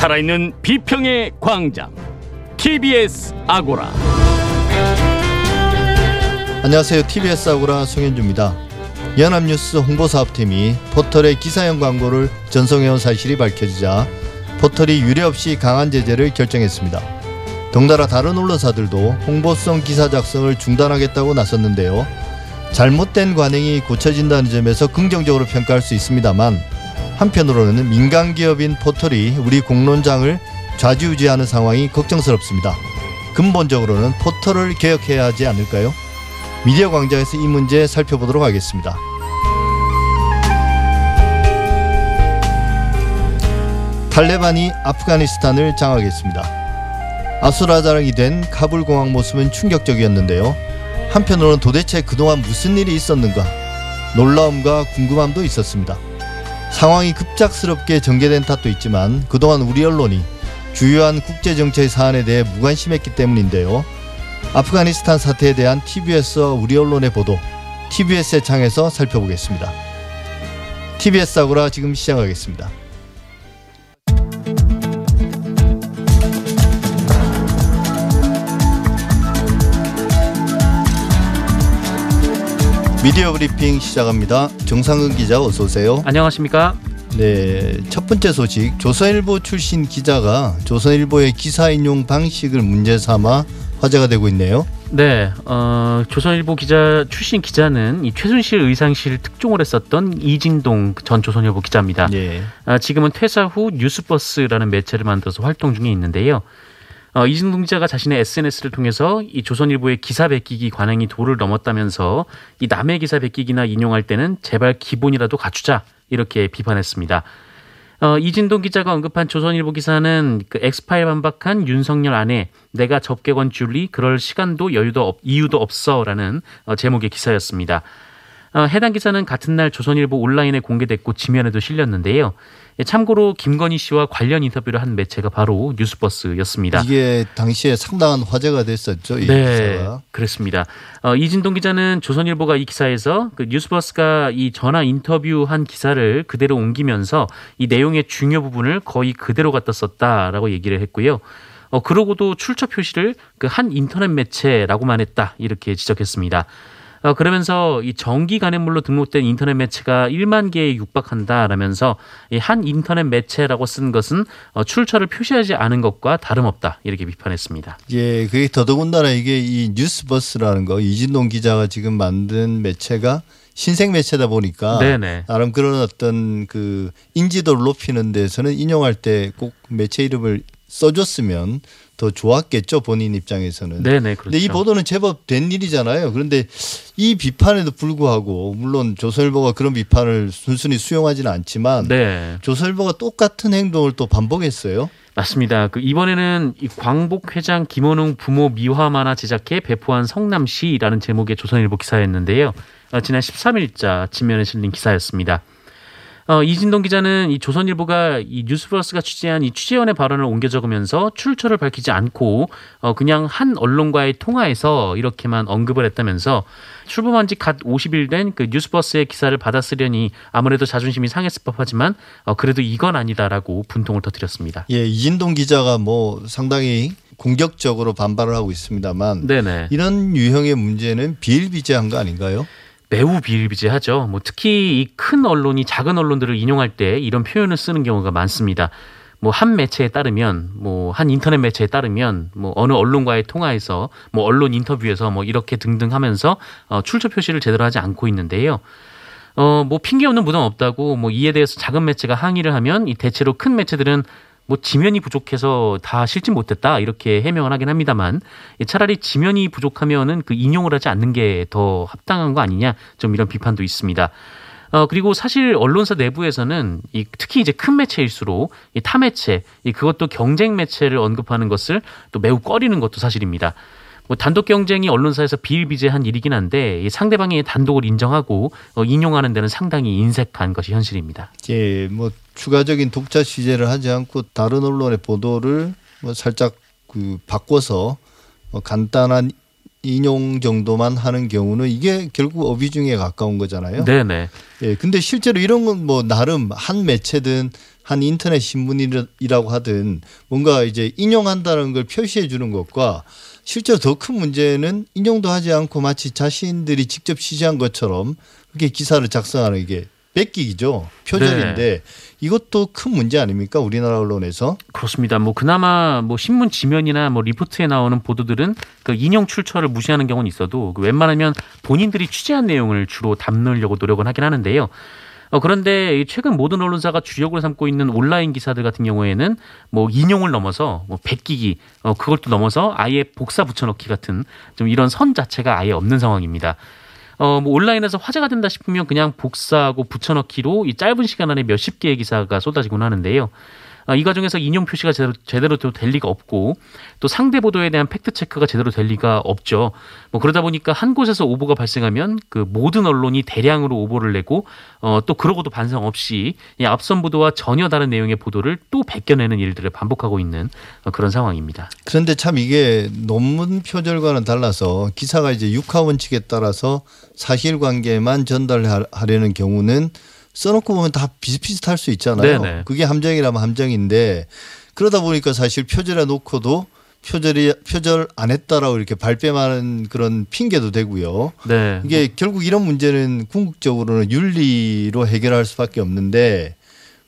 살아있는 비평의 광장 TBS 아고라 안녕하세요. TBS 아고라 송현주입니다. 연합뉴스 홍보사업팀이 포털의 기사형 광고를 전송해온 사실이 밝혀지자 포털이 유례 없이 강한 제재를 결정했습니다. 덩달아 다른 언론사들도 홍보성 기사 작성을 중단하겠다고 나섰는데요. 잘못된 관행이 고쳐진다는 점에서 긍정적으로 평가할 수 있습니다만 한편으로는 민간 기업인 포털이 우리 공론장을 좌지우지하는 상황이 걱정스럽습니다. 근본적으로는 포털을 개혁해야 하지 않을까요? 미디어 광장에서 이 문제 살펴보도록 하겠습니다. 탈레반이 아프가니스탄을 장악했습니다. 아수라장이 된 카불 공항 모습은 충격적이었는데요. 한편으로는 도대체 그동안 무슨 일이 있었는가 놀라움과 궁금함도 있었습니다. 상황이 급작스럽게 전개된 탓도 있지만 그동안 우리 언론이 주요한 국제 정책 사안에 대해 무관심했기 때문인데요. 아프가니스탄 사태에 대한 TBS 우리 언론의 보도 TBS의 창에서 살펴보겠습니다. TBS 아고라 지금 시작하겠습니다. 미디어 브리핑 시작합니다. 정상근 기자 어서 오세요. 안녕하십니까? 네, 첫 번째 소식. 조선일보 출신 기자가 조선일보의 기사 인용 방식을 문제 삼아 화제가 되고 있네요. 네, 어, 조선일보 기자 출신 기자는 이 최순실 의상실 특종을 했었던 이진동 전 조선일보 기자입니다. 예. 아, 지금은 퇴사 후 뉴스버스라는 매체를 만들어서 활동 중에 있는데요. 어, 이진동 기자가 자신의 SNS를 통해서 이 조선일보의 기사 베끼기 관행이 도를 넘었다면서 이 남의 기사 베끼기나 인용할 때는 제발 기본이라도 갖추자 이렇게 비판했습니다. 어, 이진동 기자가 언급한 조선일보 기사는 그 엑스파일 반박한 윤석열 아내 내가 접객원 줄리 그럴 시간도 여유도 없, 이유도 없어라는 어, 제목의 기사였습니다. 어, 해당 기사는 같은 날 조선일보 온라인에 공개됐고 지면에도 실렸는데요. 예, 참고로 김건희 씨와 관련 인터뷰를 한 매체가 바로 뉴스버스였습니다. 이게 당시에 상당한 화제가 됐었죠. 이 네, 기사가. 그렇습니다. 어, 이진동 기자는 조선일보가 이 기사에서 그 뉴스버스가 이 전화 인터뷰한 기사를 그대로 옮기면서 이 내용의 중요 부분을 거의 그대로 갖다 썼다라고 얘기를 했고요. 어, 그러고도 출처 표시를 그 한 인터넷 매체라고만 했다 이렇게 지적했습니다. 어, 그러면서 이 정기 간행물로 등록된 인터넷 매체가 1만 개에 육박한다라면서 이 한 인터넷 매체라고 쓴 것은 어, 출처를 표시하지 않은 것과 다름없다 이렇게 비판했습니다. 예, 그게 더더군다나 이게 이 뉴스버스라는 거 이진동 기자가 지금 만든 매체가 신생 매체다 보니까 네네. 나름 그런 어떤 그 인지도를 높이는 데서는 인용할 때 꼭 매체 이름을 써줬으면 더 좋았겠죠 본인 입장에서는. 네네 그렇죠. 근데 이 보도는 제법 된 일이잖아요. 그런데 이 비판에도 불구하고 물론 조선일보가 그런 비판을 순순히 수용하지는 않지만 네. 조선일보가 똑같은 행동을 또 반복했어요. 맞습니다. 그 이번에는 이 광복 회장 김원웅 부모 미화 만화 제작해 배포한 성남시라는 제목의 조선일보 기사였는데요. 어, 지난 13일자 지면에 실린 기사였습니다. 어, 이진동 기자는 이 조선일보가 이 뉴스플러스가 취재한 이 취재원의 발언을 옮겨 적으면서 출처를 밝히지 않고 어, 그냥 한 언론과의 통화에서 이렇게만 언급을 했다면서 출범한 지 갓 50일 된 그 뉴스버스의 기사를 받아쓰려니 아무래도 자존심이 상했을 법하지만 어, 그래도 이건 아니다라고 분통을 터뜨렸습니다. 예, 이진동 기자가 뭐 상당히 공격적으로 반발을 하고 있습니다만 네네. 이런 유형의 문제는 비일비재한 거 아닌가요? 매우 비일비재하죠. 뭐 특히 이 큰 언론이 작은 언론들을 인용할 때 이런 표현을 쓰는 경우가 많습니다. 뭐 한 매체에 따르면 뭐 한 인터넷 매체에 따르면 뭐 어느 언론과의 통화에서 뭐 언론 인터뷰에서 뭐 이렇게 등등 하면서 어 출처 표시를 제대로 하지 않고 있는데요. 어 뭐 핑계 없는 무덤 없다고 뭐 이에 대해서 작은 매체가 항의를 하면 이 대체로 큰 매체들은 뭐 지면이 부족해서 다 실지 못했다 이렇게 해명을 하긴 합니다만 차라리 지면이 부족하면은 그 인용을 하지 않는 게 더 합당한 거 아니냐 좀 이런 비판도 있습니다. 어 그리고 사실 언론사 내부에서는 이 특히 이제 큰 매체일수록 이 타 매체 이 그것도 경쟁 매체를 언급하는 것을 또 매우 꺼리는 것도 사실입니다. 뭐 단독 경쟁이 언론사에서 비일비재한 일이긴 한데 이 상대방의 단독을 인정하고 어, 인용하는 데는 상당히 인색한 것이 현실입니다. 예, 뭐 추가적인 독자 취재를 하지 않고 다른 언론의 보도를 뭐 살짝 그 바꿔서 뭐 간단한 인용 정도만 하는 경우는 이게 결국 어비중에 가까운 거잖아요. 네네. 예, 근데 실제로 이런 건 뭐 나름 한 매체든 한 인터넷 신문이라고 하든 뭔가 이제 인용한다는 걸 표시해 주는 것과 실제로 더 큰 문제는 인용도 하지 않고 마치 자신들이 직접 취재한 것처럼 그렇게 기사를 작성하는 이게 뺏기기죠. 표절인데 이것도 큰 문제 아닙니까? 우리나라 언론에서. 그렇습니다. 뭐 그나마 뭐 신문 지면이나 뭐 리포트에 나오는 보도들은 그 인용 출처를 무시하는 경우는 있어도 그 웬만하면 본인들이 취재한 내용을 주로 담으려고 노력은 하긴 하는데요. 어, 그런데 이 최근 모든 언론사가 주력으로 삼고 있는 온라인 기사들 같은 경우에는 뭐 인용을 넘어서 뭐 베끼기, 어, 그걸 또 넘어서 아예 복사 붙여넣기 같은 좀 이런 선 자체가 아예 없는 상황입니다. 어, 뭐 온라인에서 화제가 된다 싶으면 그냥 복사하고 붙여넣기로 이 짧은 시간 안에 몇십 개의 기사가 쏟아지곤 하는데요. 어, 이 과정에서 인용 표시가 제대로, 제대로 될 리가 없고 또 상대 보도에 대한 팩트 체크가 제대로 될 리가 없죠. 뭐 그러다 보니까 한 곳에서 오보가 발생하면 그 모든 언론이 대량으로 오보를 내고 어, 또 그러고도 반성 없이 이 앞선 보도와 전혀 다른 내용의 보도를 또 베껴내는 일들을 반복하고 있는 어, 그런 상황입니다. 그런데 참 이게 논문 표절과는 달라서 기사가 이제 육하 원칙에 따라서 사실관계만 전달하려는 경우는 써놓고 보면 다 비슷비슷할 수 있잖아요. 네네. 그게 함정이라면 함정인데 그러다 보니까 사실 표절해 놓고도 표절이 표절 안 했다라고 이렇게 발뺌하는 그런 핑계도 되고요. 네. 이게 결국 이런 문제는 궁극적으로는 윤리로 해결할 수밖에 없는데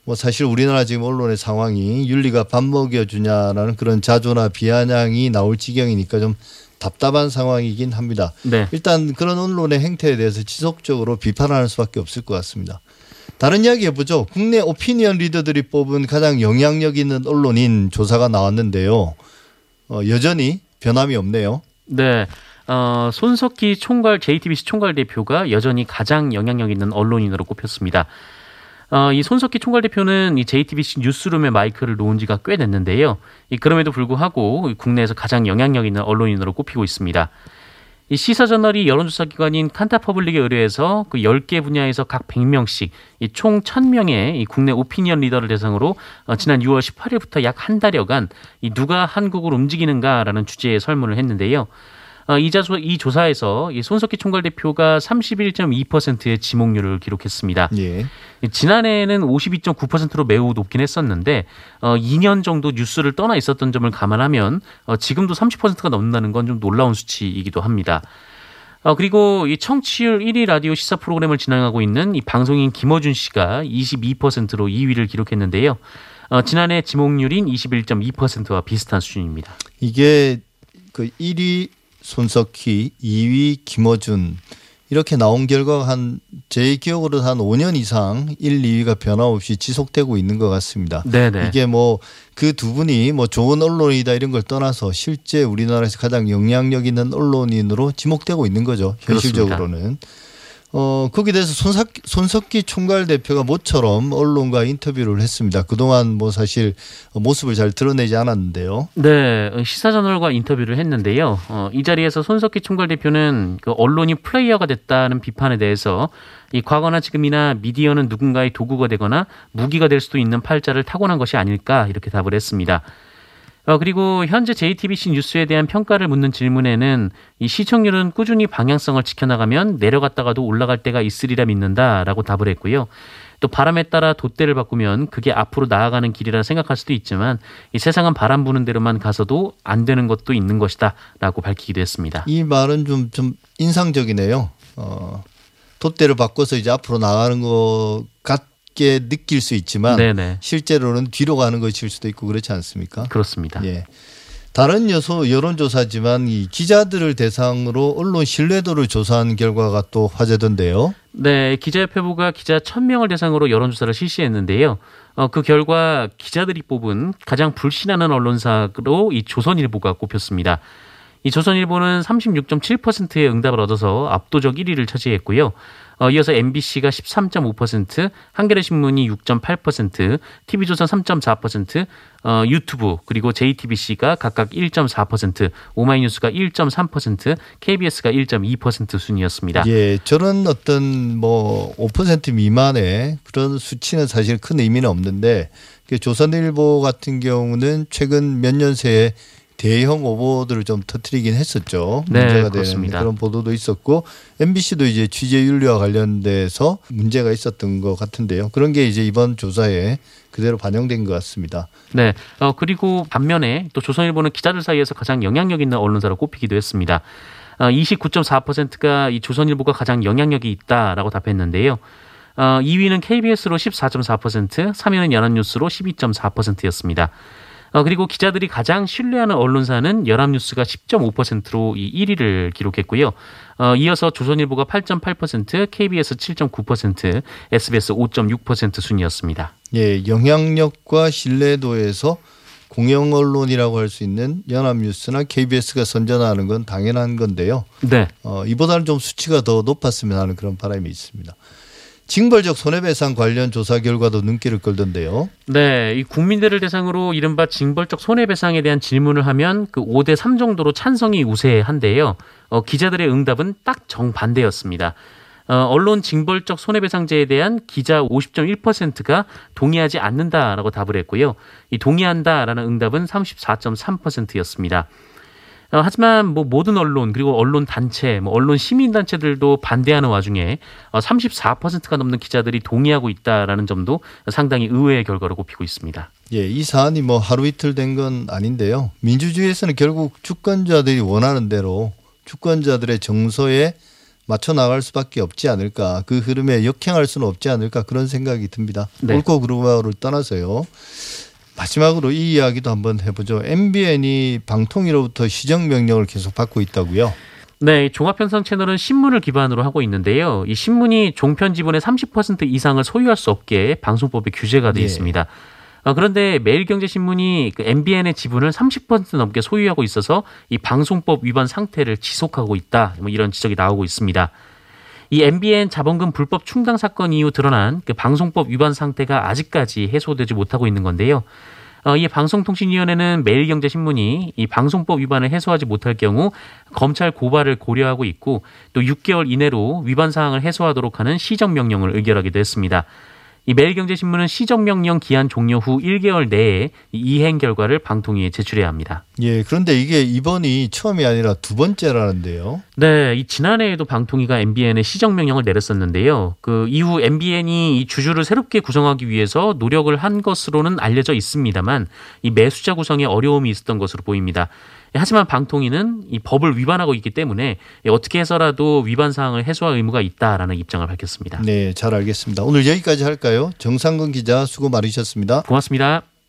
뭐 사실 우리나라 지금 언론의 상황이 윤리가 밥 먹여 주냐라는 그런 자조나 비아냥이 나올 지경이니까 좀 답답한 상황이긴 합니다. 네. 일단 그런 언론의 행태에 대해서 지속적으로 비판하는 수밖에 없을 것 같습니다. 다른 이야기 해보죠. 국내 오피니언 리더들이 뽑은 가장 영향력 있는 언론인 조사가 나왔는데요. 어, 여전히 변함이 없네요. 네. 어, 손석희 총괄 JTBC 총괄 대표가 여전히 가장 영향력 있는 언론인으로 꼽혔습니다. 어, 이 손석희 총괄 대표는 이 JTBC 뉴스룸에 마이크를 놓은 지가 꽤 됐는데요. 이 그럼에도 불구하고 이 국내에서 가장 영향력 있는 언론인으로 꼽히고 있습니다. 이 시사 저널이 여론조사 기관인 칸타퍼블릭에 의뢰해서 그 10개 분야에서 각 100명씩 이총 1000명의 이 국내 오피니언 리더를 대상으로 어, 지난 6월 18일부터 약 한 달여간 이 누가 한국을 움직이는가라는 주제의 설문을 했는데요. 어, 이, 자소, 이 조사에서 이 손석희 총괄 대표가 31.2%의 지목률을 기록했습니다. 예. 지난해에는 52.9%로 매우 높긴 했었는데 어, 2년 정도 뉴스를 떠나 있었던 점을 감안하면 어, 지금도 30%가 넘는다는 건 좀 놀라운 수치이기도 합니다. 어, 그리고 이 청취율 1위 라디오 시사 프로그램을 진행하고 있는 이 방송인 김어준 씨가 22%로 2위를 기록했는데요. 어, 지난해 지목률인 21.2%와 비슷한 수준입니다. 이게 그 1위 손석희, 2위 김어준 이렇게 나온 결과가 한제 기억으로 한 5년 이상 1, 2위가 변함없이 지속되고 있는 것 같습니다. 네네. 이게 뭐 그 두 분이 뭐 좋은 언론이다 이런 걸 떠나서 실제 우리나라에서 가장 영향력 있는 언론인으로 지목되고 있는 거죠. 현실적으로는. 어, 거기에 대해서 손석희, 손석희 총괄 대표가 모처럼 언론과 인터뷰를 했습니다. 그동안 뭐 사실 모습을 잘 드러내지 않았는데요. 네, 시사저널과 인터뷰를 했는데요. 어, 이 자리에서 손석희 총괄 대표는 그 언론이 플레이어가 됐다는 비판에 대해서 이 과거나 지금이나 미디어는 누군가의 도구가 되거나 무기가 될 수도 있는 팔자를 타고난 것이 아닐까 이렇게 답을 했습니다. 어, 그리고 현재 JTBC 뉴스에 대한 평가를 묻는 질문에는 이 시청률은 꾸준히 방향성을 지켜나가면 내려갔다가도 올라갈 때가 있으리라 믿는다라고 답을 했고요. 또 바람에 따라 돛대를 바꾸면 그게 앞으로 나아가는 길이라 생각할 수도 있지만 이 세상은 바람 부는 대로만 가서도 안 되는 것도 있는 것이다라고 밝히기도 했습니다. 이 말은 좀, 좀 인상적이네요. 어, 돛대를 바꿔서 이제 앞으로 나가는 것 같 게 느낄 수 있지만 네네 실제로는 뒤로 가는 것일 수도 있고 그렇지 않습니까? 그렇습니다. 예. 다른 여소 여론조사지만 이 기자들을 대상으로 언론 신뢰도를 조사한 결과가 또 화제던데요. 네, 기자협회부가 기자 1000명을 대상으로 여론조사를 실시했는데요. 어, 그 결과 기자들이 뽑은 가장 불신하는 언론사로 이 조선일보가 꼽혔습니다. 이 조선일보는 36.7%의 응답을 얻어서 압도적 1위를 차지했고요. 어, 이어서 MBC가 13.5%, 한겨레 신문이 6.8%, TV조선 3.4%, 어, 유튜브 그리고 JTBC가 각각 1.4%, 오마이뉴스가 1.3%, KBS가 1.2% 순이었습니다. 예, 저런 어떤 뭐 5% 미만의 그런 수치는 사실 큰 의미는 없는데 그 조선일보 같은 경우는 최근 몇 년 새에 대형 오보들을 좀 터트리긴 했었죠. 네, 문제가 되는 그렇습니다. 그런 보도도 있었고 MBC도 이제 취재 윤리와 관련돼서 문제가 있었던 것 같은데요. 그런 게 이제 이번 조사에 그대로 반영된 것 같습니다. 네. 어, 그리고 반면에 또 조선일보는 기자들 사이에서 가장 영향력 있는 언론사로 꼽히기도 했습니다. 어, 29.4%가 이 조선일보가 가장 영향력이 있다라고 답했는데요. 어, 2위는 KBS로 14.4%, 3위는 연합뉴스로 12.4%였습니다. 어, 그리고 기자들이 가장 신뢰하는 언론사는 연합뉴스가 10.5%로 이 1위를 기록했고요. 어, 이어서 조선일보가 8.8%, KBS 7.9%, SBS 5.6% 순이었습니다. 예, 영향력과 신뢰도에서 공영 언론이라고 할 수 있는 연합뉴스나 KBS가 선전하는 건 당연한 건데요. 네. 어, 이보다는 좀 수치가 더 높았으면 하는 그런 바람이 있습니다. 징벌적 손해배상 관련 조사 결과도 눈길을 끌던데요. 네, 이 국민들을 대상으로 이른바 징벌적 손해배상에 대한 질문을 하면 그 5대 3 정도로 찬성이 우세한데요. 어, 기자들의 응답은 딱 정반대였습니다. 어, 언론 징벌적 손해배상제에 대한 기자 50.1%가 동의하지 않는다라고 답을 했고요. 이 동의한다라는 응답은 34.3%였습니다. 어, 하지만 뭐 모든 언론 그리고 언론 단체, 뭐 언론 시민 단체들도 반대하는 와중에 어, 34%가 넘는 기자들이 동의하고 있다라는 점도 상당히 의외의 결과로 꼽히고 있습니다. 예, 이 사안이 뭐 하루 이틀 된 건 아닌데요. 민주주의에서는 결국 주권자들이 원하는 대로 주권자들의 정서에 맞춰 나갈 수밖에 없지 않을까. 그 흐름에 역행할 수는 없지 않을까 그런 생각이 듭니다. 네. 옳고 그르고를 떠나서요. 마지막으로 이 이야기도 한번 해보죠. MBN이 방통위로부터 시정 명령을 계속 받고 있다고요. 네, 이 종합편성 채널은 신문을 기반으로 하고 있는데요. 이 신문이 종편 지분의 30% 이상을 소유할 수 없게 방송법에 규제가 돼 예. 있습니다. 어, 그런데 매일경제신문이 그 MBN의 지분을 30% 넘게 소유하고 있어서 이 방송법 위반 상태를 지속하고 있다. 뭐 이런 지적이 나오고 있습니다. 이 MBN 자본금 불법 충당 사건 이후 드러난 그 방송법 위반 상태가 아직까지 해소되지 못하고 있는 건데요. 어, 이 방송통신위원회는 매일경제신문이 이 방송법 위반을 해소하지 못할 경우 검찰 고발을 고려하고 있고 또 6개월 이내로 위반 사항을 해소하도록 하는 시정명령을 의결하기도 했습니다. 이 매일경제신문은 시정명령 기한 종료 후 1개월 내에 이 이행 결과를 방통위에 제출해야 합니다. 예, 그런데 이게 이번이 처음이 아니라 두 번째라는데요. 네, 이 지난해에도 방통위가 MBN에 시정명령을 내렸었는데요. 그 이후 MBN이 이 주주를 새롭게 구성하기 위해서 노력을 한 것으로는 알려져 있습니다만 이 매수자 구성에 어려움이 있었던 것으로 보입니다. 하지만 방통위는 이 법을 위반하고 있기 때문에 어떻게 해서라도 위반 사항을 해소할 의무가 있다라는 입장을 밝혔습니다. 네, 잘 알겠습니다. 오늘 여기까지 할까요? 정상근 기자 수고 많으셨습니다. 고맙습니다.